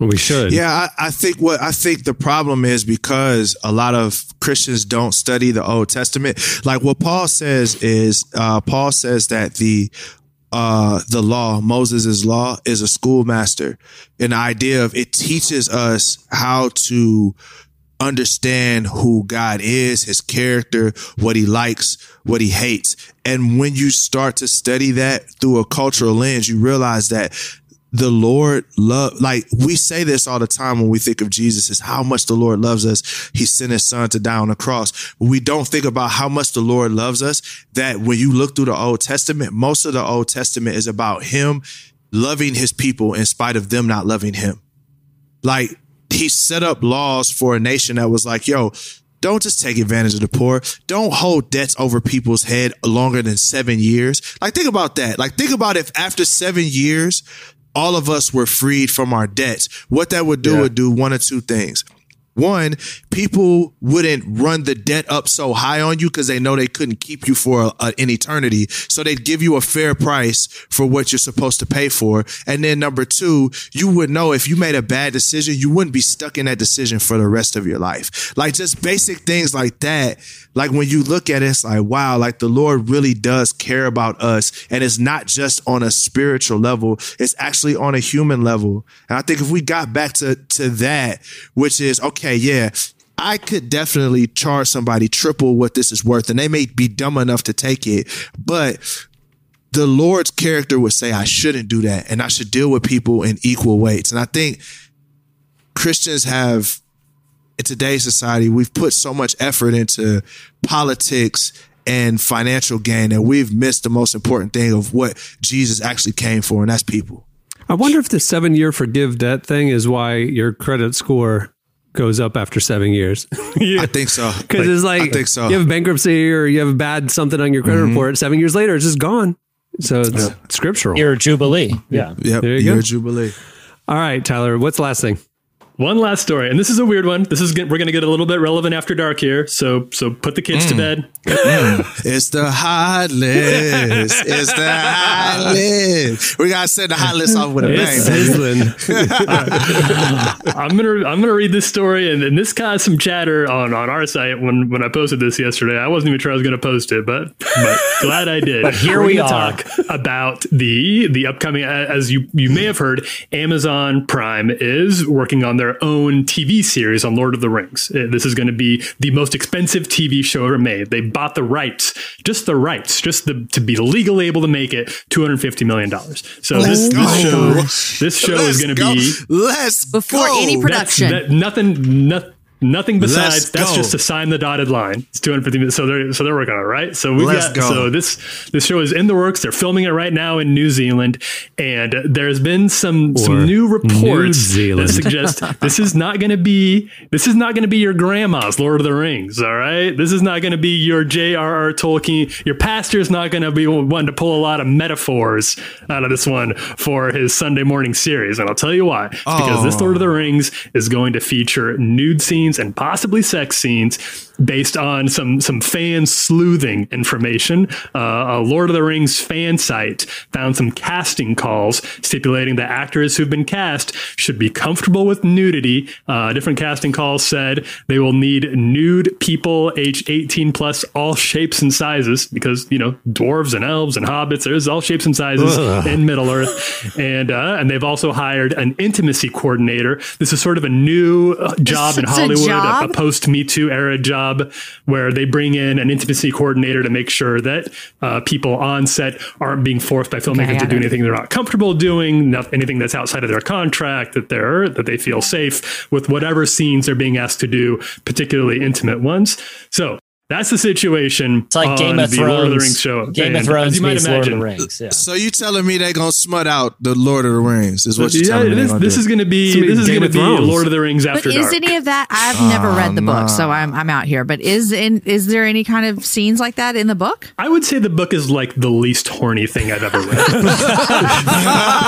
We should. Yeah, I, I think what I think the problem is because a lot of Christians don't study the Old Testament. Like what Paul says is, uh, Paul says that the uh, the law, Moses' law, is a schoolmaster. An idea of it teaches us how to understand who God is, his character, what he likes, what he hates. And when you start to study that through a cultural lens, you realize that the Lord love, like we say this all the time when we think of Jesus is how much the Lord loves us. He sent his son to die on the cross. We don't think about how much the Lord loves us. That when you look through the Old Testament, most of the Old Testament is about him loving his people in spite of them not loving him. Like he set up laws for a nation that was like, yo, don't just take advantage of the poor. Don't hold debts over people's head longer than seven years. Like, think about that. Like, think about if after seven years, all of us were freed from our debts. What that would do Yeah. would do one or two things. One, people wouldn't run the debt up so high on you because they know they couldn't keep you for a, a- an eternity. So they'd give you a fair price for what you're supposed to pay for. And then number two, you would know if you made a bad decision, you wouldn't be stuck in that decision for the rest of your life. Like just basic things like that. Like when you look at it, it's like, wow, like the Lord really does care about us. And it's not just on a spiritual level. It's actually on a human level. And I think if we got back to, to that, which is, okay, yeah, I could definitely charge somebody triple what this is worth and they may be dumb enough to take it, but the Lord's character would say, I shouldn't do that and I should deal with people in equal weights. And I think Christians have in today's society, we've put so much effort into politics and financial gain that we've missed the most important thing of what Jesus actually came for, and that's people. I wonder if the seven year forgive debt thing is why your credit score goes up after seven years. I think so. Because it's like I think so. you have bankruptcy or you have a bad something on your credit mm-hmm. report. Seven years later, it's just gone. So it's scriptural. your jubilee. Yeah. Yep, There you you're go. jubilee. All right, Tyler. What's the last thing? One last story, and this is a weird one. This is we're going to get a little bit relevant after dark here. So so put the kids to mm. bed. Mm. It's the hot list. It's the hot list. We gotta set the hot list off with a It's bang. sizzling. I'm gonna I'm gonna read this story, and, and this caused some chatter on, on our site when, when I posted this yesterday. I wasn't even sure I was gonna post it, but but glad I did. But here We're we are. talk about the the upcoming. As you you may have heard, Amazon Prime is working on their own TV series on Lord of the Rings. Uh, This is going to be the most expensive TV show ever made. They bought the rights, just the rights, just the, to be legally able to make it, two hundred fifty million dollars. So this, this show this show Let's is going to be Let's Before go. any production. that, nothing. No, nothing Let's besides that's go. just to sign the dotted line. It's 250 minutes. So they're so they're working on it, right? So we got go. so this this show is in the works. They're filming it right now in New Zealand, and there's been some Or some new reports Zealand. that suggest this is not going to be this is not going to be your grandma's Lord of the Rings. All right, this is not going to be your J.R.R. Tolkien. Your pastor's not going to be one to pull a lot of metaphors out of this one for his Sunday morning series, and I'll tell you why. It's because this Oh. Lord of the oh. Rings is going to feature nude scenes and possibly sex scenes based on some some fan sleuthing information. Uh, a Lord of the Rings fan site found some casting calls stipulating that actors who've been cast should be comfortable with nudity. Uh, different casting calls said they will need nude people aged 18 plus, all shapes and sizes, because you know dwarves and elves and hobbits. There's all shapes and sizes in Middle Earth, and uh, and they've also hired an intimacy coordinator. This is sort of a new uh, job in It's a Hollywood, a, a post Me Too era job where they bring in an intimacy coordinator to make sure that uh, people on set aren't being forced by filmmakers to do it. anything they're not comfortable doing, not anything that's outside of their contract, that they're that they feel safe with whatever scenes they're being asked to do, particularly intimate ones. So. That's the situation. It's like Game of the Lord of the Thrones. Rings show. Game And of Thrones you might meets Lord of imagine, the Rings. Yeah. So you telling me they're gonna smut out the Lord of the Rings? Is what you Yeah, telling this, gonna this do. is going to be gonna this is Game going to of be Thrones. Lord of the Rings after But after is dark. any of that? I've never read the book, so I'm I'm out here. But is in is there any kind of scenes like that in the book? I would say the book is like the least horny thing I've ever read.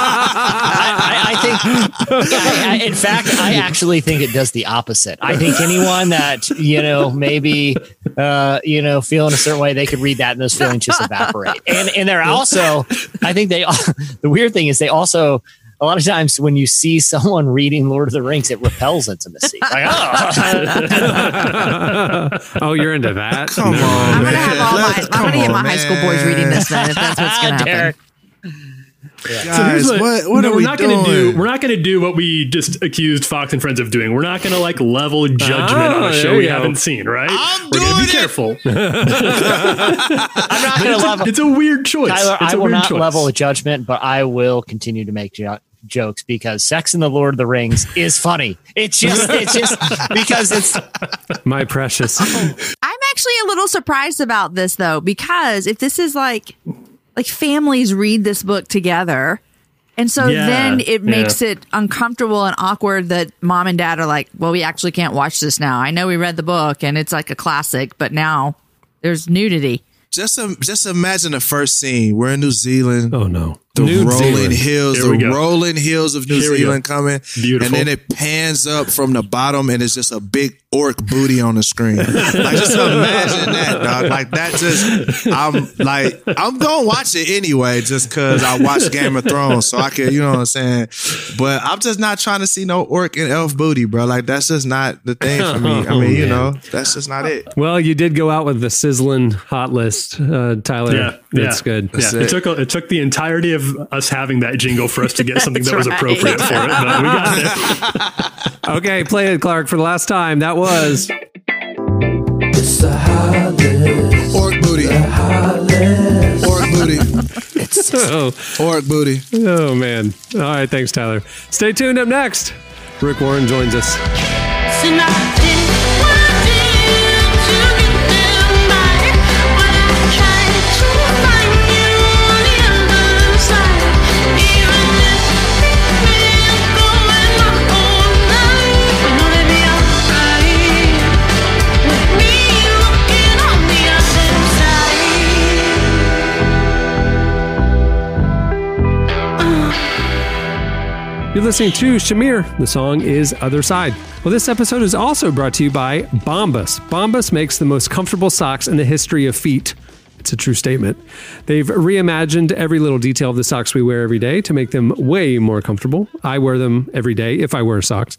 I, I, I think, I, I, in fact, I actually think it does the opposite. I think anyone that you know maybe uh, Uh, you know feeling a certain way, they could read that and those feelings just evaporate. And and they're also, I think they. The weird thing is they also. A lot of times, when you see someone reading Lord of the Rings, it repels intimacy. Like, oh, oh, you're into that? Come No. on, I'm gonna have all my I'm gonna get my high school boys reading this then if that's what's gonna happen. Derek. Guys, what, what no, are we're not gonna do. We're not gonna do what we just accused Fox and Friends of doing. We're not gonna like level judgment ah, on Oh, a show we go. haven't seen. Right? I'm we're gonna be it. careful. I'm not going to it's, level. a, it's a weird choice. Tyler, it's I a will weird not choice. level a judgment, but I will continue to make jo- jokes because Sex in the Lord of the Rings is funny. It's just, it's just because it's My precious. I'm actually a little surprised about this though, because if this is like like families read this book together. And so Yeah, then it yeah. makes it uncomfortable and awkward that mom and dad are like, well, we actually can't watch this now. I know we read the book and it's like a classic, but now there's nudity. Just um, just imagine the first scene. We're in New Zealand. Oh no. The New rolling Zealand. hills, Here the rolling hills of New Here Zealand coming, Beautiful. and then it pans up from the bottom, and it's just a big orc booty on the screen. like just imagine that, dog. Like that. Just I'm like I'm gonna watch it anyway, just because I watch Game of Thrones, so I can, you know what I'm saying. But I'm just not trying to see no orc and elf booty, bro. Like that's just not the thing for me. I mean, you know, that's just not it. Well, you did go out with the sizzling hot list, uh, Tyler. Yeah, that's yeah. good. Yeah, it. it. took a, it took the entirety of us having that jingle for us to get something that That's was right. appropriate for it, but we got there. Okay, play it, Clark, for the last time. That was It's the hot list. Orc booty, orc booty, oh, orc booty. oh man. All right, thanks, Tyler. Stay tuned. Up next, Rick Warren joins us. You're listening to Shamir. The song is Other Side. Well, this episode is also brought to you by Bombas. Bombas makes the most comfortable socks in the history of feet. It's a true statement. They've reimagined every little detail of the socks we wear every day to make them way more comfortable. I wear them every day if I wear socks.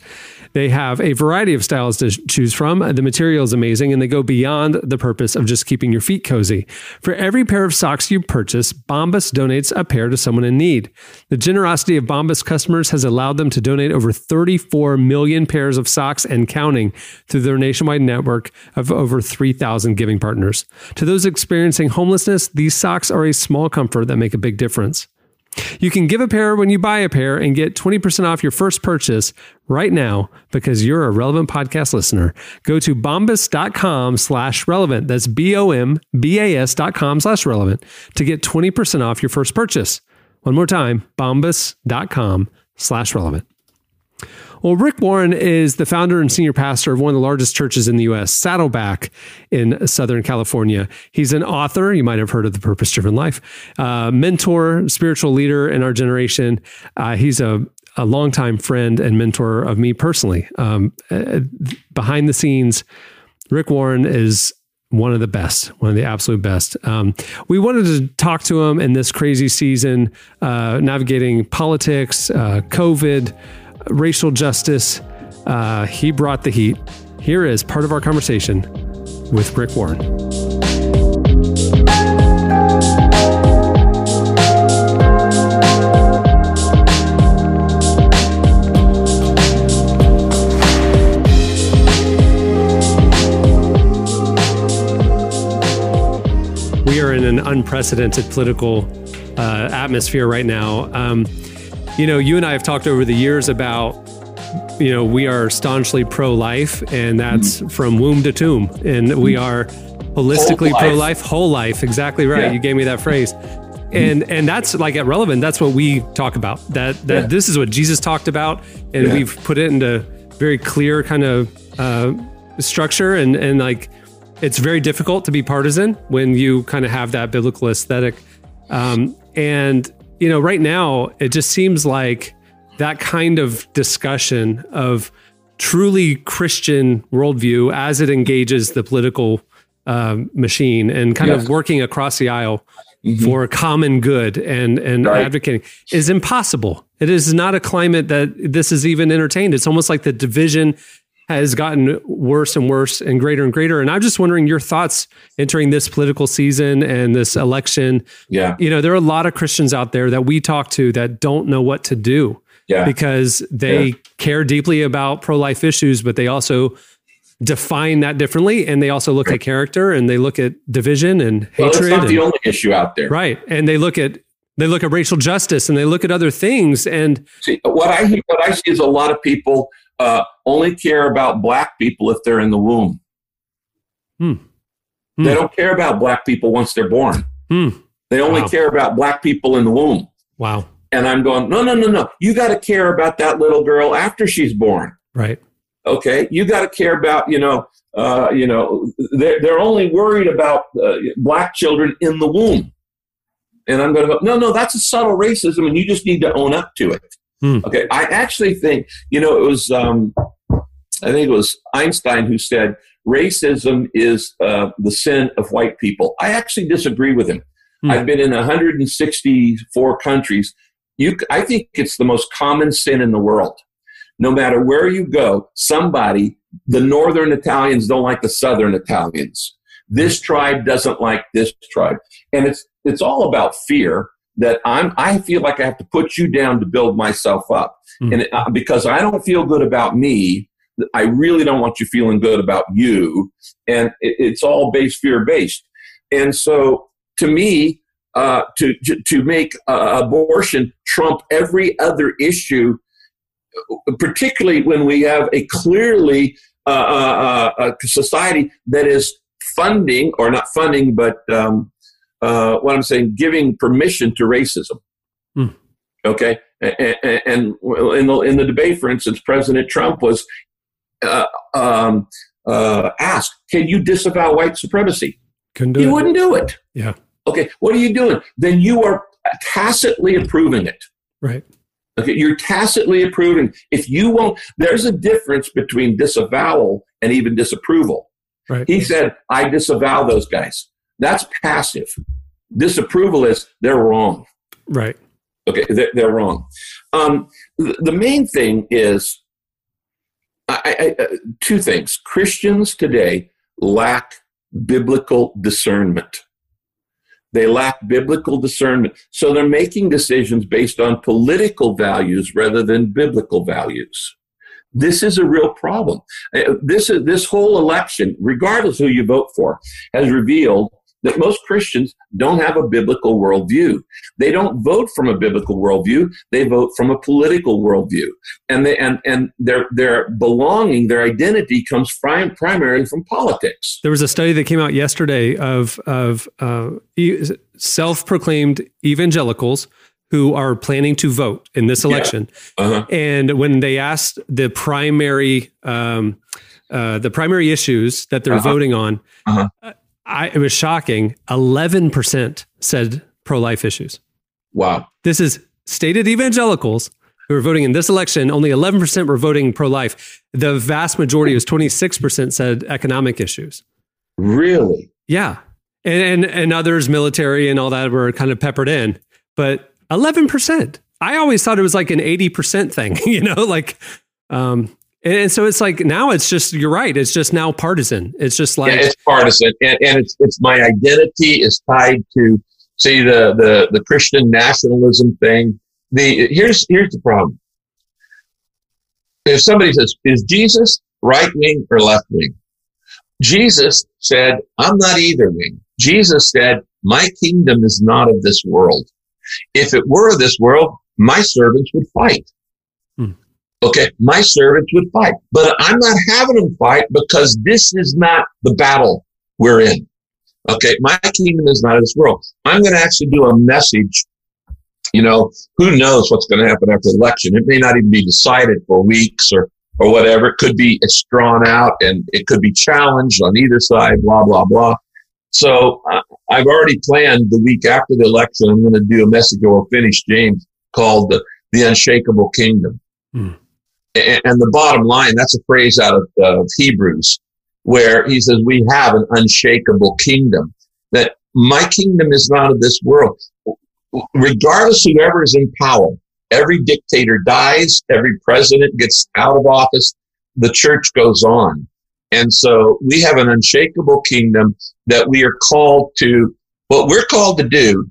They have a variety of styles to choose from. The material is amazing and they go beyond the purpose of just keeping your feet cozy. For every pair of socks you purchase, Bombas donates a pair to someone in need. The generosity of Bombas customers has allowed them to donate over 34 million pairs of socks and counting through their nationwide network of over 3,000 giving partners. To those experiencing homelessness, these socks are a small comfort that make a big difference. You can give a pair when you buy a pair and get 20% off your first purchase right now because you're a relevant podcast listener. Go to bombas.com slash relevant. That's B-O-M-B-A-S dot com slash relevant to get 20% off your first purchase. One more time, bombas.com slash relevant. Well, Rick Warren is the founder and senior pastor of one of the largest churches in the U.S., Saddleback in Southern California. He's an author. You might have heard of The Purpose Driven Life, uh, mentor, spiritual leader in our generation. Uh, he's a, a longtime friend and mentor of me personally. Um, uh, behind the scenes, Rick Warren is one of the best, one of the absolute best. Um, we wanted to talk to him in this crazy season, uh, navigating politics, uh, COVID, racial justice. Uh, he brought the heat. Here is part of our conversation with Rick Warren. we are in an unprecedented political uh, atmosphere right now. Um, you know, you and I have talked over the years about, you know, we are staunchly pro life, and that's from womb to tomb. And we are holistically pro life, whole life. Exactly right. Yeah. You gave me that phrase. And and that's like at relevant. That's what we talk about. That that Yeah. this is what Jesus talked about, and Yeah. we've put it into very clear kind of uh, structure and and like it's very difficult to be partisan when you kind of have that biblical aesthetic. Um, and, you know, right now, it just seems like that kind of discussion of truly Christian worldview as it engages the political um, machine and kind Yes. of working across the aisle Mhm. for common good and, and Right. advocating is impossible. It is not a climate that this is even entertained. It's almost like the division has gotten worse and worse and greater and greater. And I'm just wondering your thoughts entering this political season and this election. Yeah. You know, there are a lot of Christians out there that we talk to that don't know what to do Yeah. because they Yeah. care deeply about pro life issues, but they also define that differently. And they also look at character and they look at division and Well, it's hatred. not the only issue out there. right. And they look at they look at racial justice and they look at other things. And See, what I what I see is a lot of people uh, only care about black people if they're in the womb. Hmm. Hmm. They don't care about black people once they're born. hmm, They only Wow. care about black people in the womb. wow. And I'm going, no, no, no, no. You got to care about that little girl after she's born. Right. Okay, you got to care about you know, uh, you know, they're they're only worried about uh, black children in the womb. And I'm going to go, no, no, that's a subtle racism, and you just need to own up to it. Hmm. Okay, I actually think you know it was um, I think it was Einstein who said racism is uh, the sin of white people. I actually disagree with him. Hmm. I've been in 164 countries. You, I think it's the most common sin in the world. No matter where you go, somebody, the northern Italians don't like the southern Italians. This tribe doesn't like this tribe. And it's, it's all about fear that I'm, I feel like I have to put you down to build myself up. Mm. And it, uh, because I don't feel good about me, I really don't want you feeling good about you. And it, it's all base fear based. And so to me, uh, to, to, to make uh, abortion trump every other issue, particularly when we have a clearly uh, uh, uh, a society that is funding, or not funding, but um, uh, what I'm saying, giving permission to racism. Hmm. Okay, and, and in the in the debate, for instance, President Trump was uh, um, uh, asked, "Can you disavow white supremacy?" Couldn't do He it. wouldn't do it. Yeah. Okay, what are you doing? Then you are tacitly approving it. Right. Okay, you're tacitly approving. If you won't, there's a difference between disavowal and even disapproval. Right. He said, I disavow those guys. That's passive. Disapproval is they're wrong. Right. Okay, they're, they're wrong. Um, the, the main thing is I, I, uh, two things. Christians today lack biblical discernment. They lack biblical discernment. So they're making decisions based on political values rather than biblical values. This is a real problem. Uh, This, is, this whole election, regardless who you vote for, has revealed that most Christians don't have a biblical worldview. They don't vote from a biblical worldview. They vote from a political worldview. And, they, and, and their, their belonging, their identity comes prim- primarily from politics. There was a study that came out yesterday of of uh, self-proclaimed evangelicals who are planning to vote in this Yeah. election, Uh-huh. and when they asked the primary um, uh, the primary issues that they're Uh-huh. voting on, Uh-huh. I, it was shocking. Eleven percent said pro-life issues. Wow. This is stated evangelicals, who were voting in this election, only 11% were voting pro life. The vast majority was 26% said economic issues. Really? Yeah. And, and, and others, military and all that, were kind of peppered in. But 11%. I always thought it was like an 80% thing, you know, like, um, and, so it's like now it's just, you're right. It's just now partisan. It's just like, yeah, it's partisan, and, and it's it's my identity is tied to see the the the Christian nationalism thing. The here's here's the problem. If somebody says, "Is Jesus right wing or left wing?" Jesus said, "I'm not either wing." Jesus said, "My kingdom is not of this world. If it were of this world, my servants would fight." Okay, my servants would fight, but I'm not having them fight because this is not the battle we're in. Okay, my kingdom is not this world. I'm going to actually do a message. You know, who knows what's going to happen after the election? It may not even be decided for weeks or or whatever. It could be it's drawn out and it could be challenged on either side. Blah blah blah. So uh, I've already planned the week after the election. I'm going to do a message or finish James called the the unshakable kingdom. Hmm. And, the bottom line, that's a phrase out of, uh, of Hebrews where he says, we have an unshakable kingdom that my kingdom is not of this world. Regardless whoever is in power, every dictator dies, every president gets out of office, the church goes on. And so we have an unshakable kingdom that we are called to, what we're called to do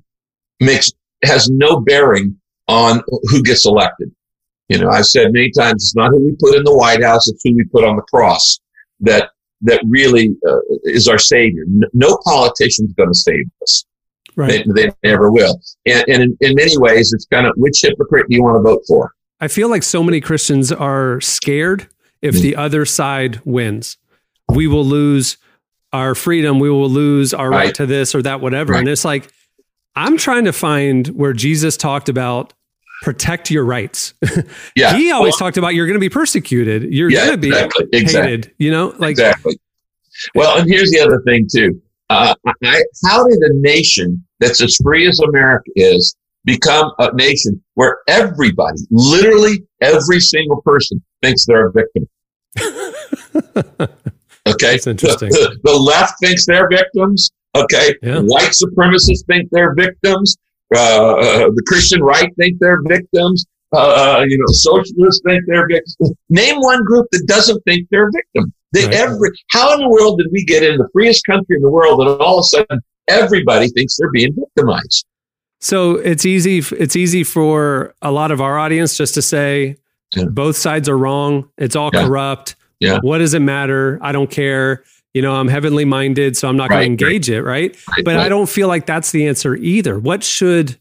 makes, has no bearing on who gets elected. You know, I've said many times, it's not who we put in the White House, it's who we put on the cross that, that really uh, is our savior. No politician's going to save us. right. They, they never will. And, and in, in many ways, it's kind of which hypocrite do you want to vote for? I feel like so many Christians are scared if the other side wins. We will lose our freedom. We will lose our right, Right. to this or that, whatever. Right. And it's like, I'm trying to find where Jesus talked about protect your rights. Yeah. he always Well, talked about you're going to be persecuted. You're Yeah, going to be exactly, exactly. hated, you know, like, exactly. Well, and here's the other thing too. Uh, I, how did a nation that's as free as America is become a nation where everybody, literally every single person, thinks they're a victim? Okay, That's interesting. The, the left thinks they're victims. Okay, Yeah. white supremacists think they're victims. Uh, the Christian right think they're victims. Uh, uh, you know, socialists think they're victims. Name one group that doesn't think they're a victim. They Right. every how in the world did we get in the freest country in the world and all of a sudden everybody thinks they're being victimized? So it's easy. It's easy for a lot of our audience just to say Yeah. both sides are wrong. It's all Yeah. corrupt. Yeah. What does it matter? I don't care. You know, I'm heavenly minded, so I'm not going Right, to right. engage it. Right. Right, But I don't feel like that's the answer either. What should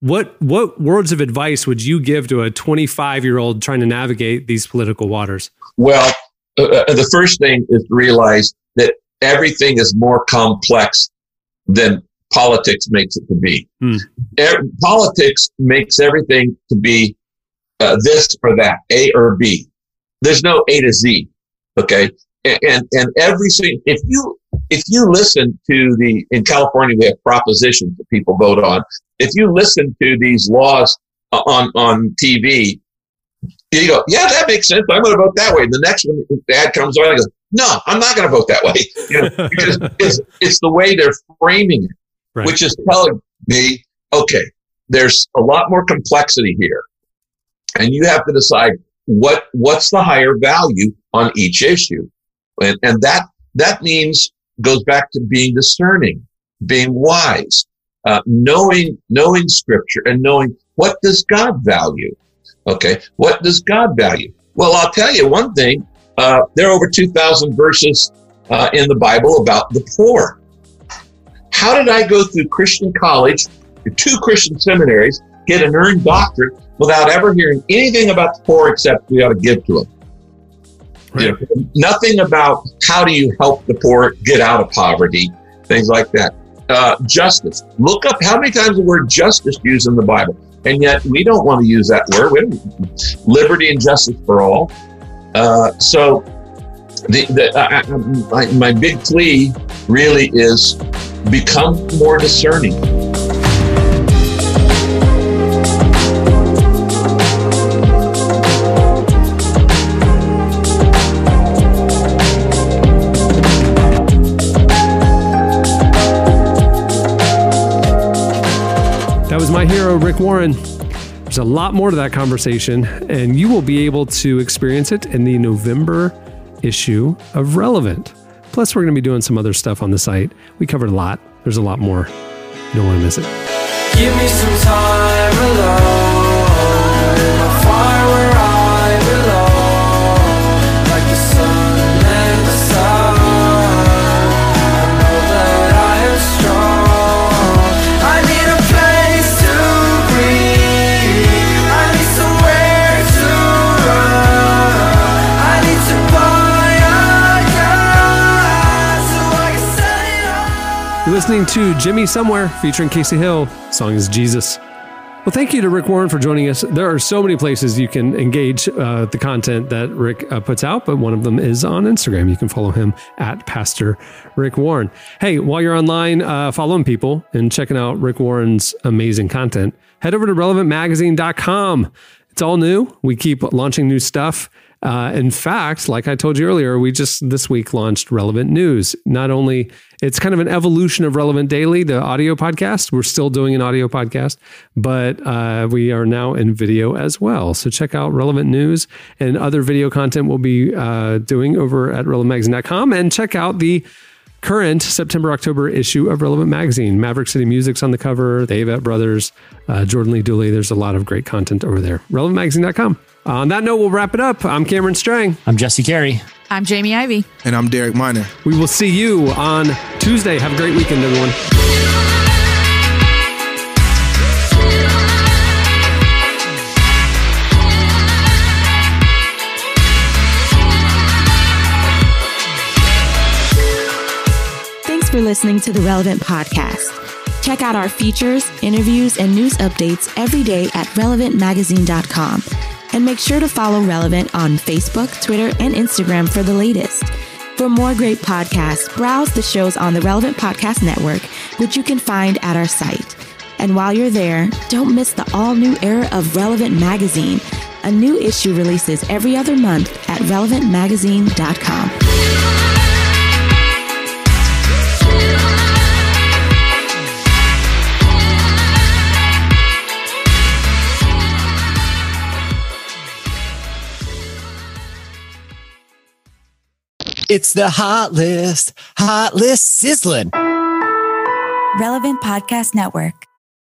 what what words of advice would you give to a 25 year old trying to navigate these political waters? Well, uh, uh, the first thing is to realize that everything is more complex than politics makes it to be. Hmm. Politics makes everything to be uh, this or that, A or B. There's no A to Z. Okay. And, and, every single, if you, if you listen to the, in California, we have propositions that people vote on. If you listen to these laws uh, on, on TV, you go, yeah, that makes sense. I'm going to vote that way. The next one, the ad comes on, I go, no, I'm not going to vote that way. You know, because it's, it's the way they're framing it, Right. which is telling me, okay, there's a lot more complexity here. And you have to decide what, what's the higher value on each issue. And, and that, that means goes back to being discerning, being wise, uh, knowing, knowing scripture and knowing what does God value? Okay. What does God value? Well, I'll tell you one thing. Uh, there are over 2,000 verses uh, in the Bible about the poor. How did I go through Christian college, two Christian seminaries, get an earned doctorate without ever hearing anything about the poor except we ought to give to them? You know, nothing about how do you help the poor get out of poverty, things like that. Uh, justice. Look up how many times the word justice used in the Bible, and yet we don't want to use that word. Liberty and justice for all. Uh, so, the, the I- my, my big plea really is become more discerning. My hero, Rick Warren. There's a lot more to that conversation, and you will be able to experience it in the November issue of Relevant. Plus, we're going to be doing some other stuff on the site. We covered a lot. There's a lot more. You don't want to miss it. Give me some time alone. Listening to Jimmy Somewhere featuring Casey Hill. Song is Jesus. Well, thank you to Rick Warren for joining us. There are so many places you can engage uh, the content that Rick uh, puts out, but one of them is on Instagram. You can follow him at Pastor Rick Warren. Hey, while you're online uh, following people and checking out Rick Warren's amazing content, head over to relevantmagazine.com. It's all new. We keep launching new stuff. Uh, in fact, like I told you earlier, we just this week launched Relevant News. Not only it's kind of an evolution of Relevant Daily, the audio podcast. We're still doing an audio podcast, but uh, we are now in video as well. So check out Relevant News and other video content we'll be uh, doing over at relevantmagazine.com and check out the current September October issue of Relevant Magazine. Maverick City Music's on the cover, the Avett Brothers, uh, Jordan Lee Dooley. There's a lot of great content over there. RelevantMagazine.com. Uh, on that note, we'll wrap it up. I'm Cameron Strang. I'm Jesse Carey. I'm Jamie Ivey. And I'm Derek Minor. We will see you on Tuesday. Have a great weekend, everyone. Thanks for listening to the Relevant Podcast. Check out our features, interviews, and news updates every day at relevantmagazine.com. And make sure to follow Relevant on Facebook, Twitter, and Instagram for the latest. For more great podcasts, browse the shows on the Relevant Podcast Network, which you can find at our site. And while you're there, don't miss the all new era of Relevant Magazine. A new issue releases every other month at relevantmagazine.com. It's the hot list, hot list sizzling. Relevant Podcast Network.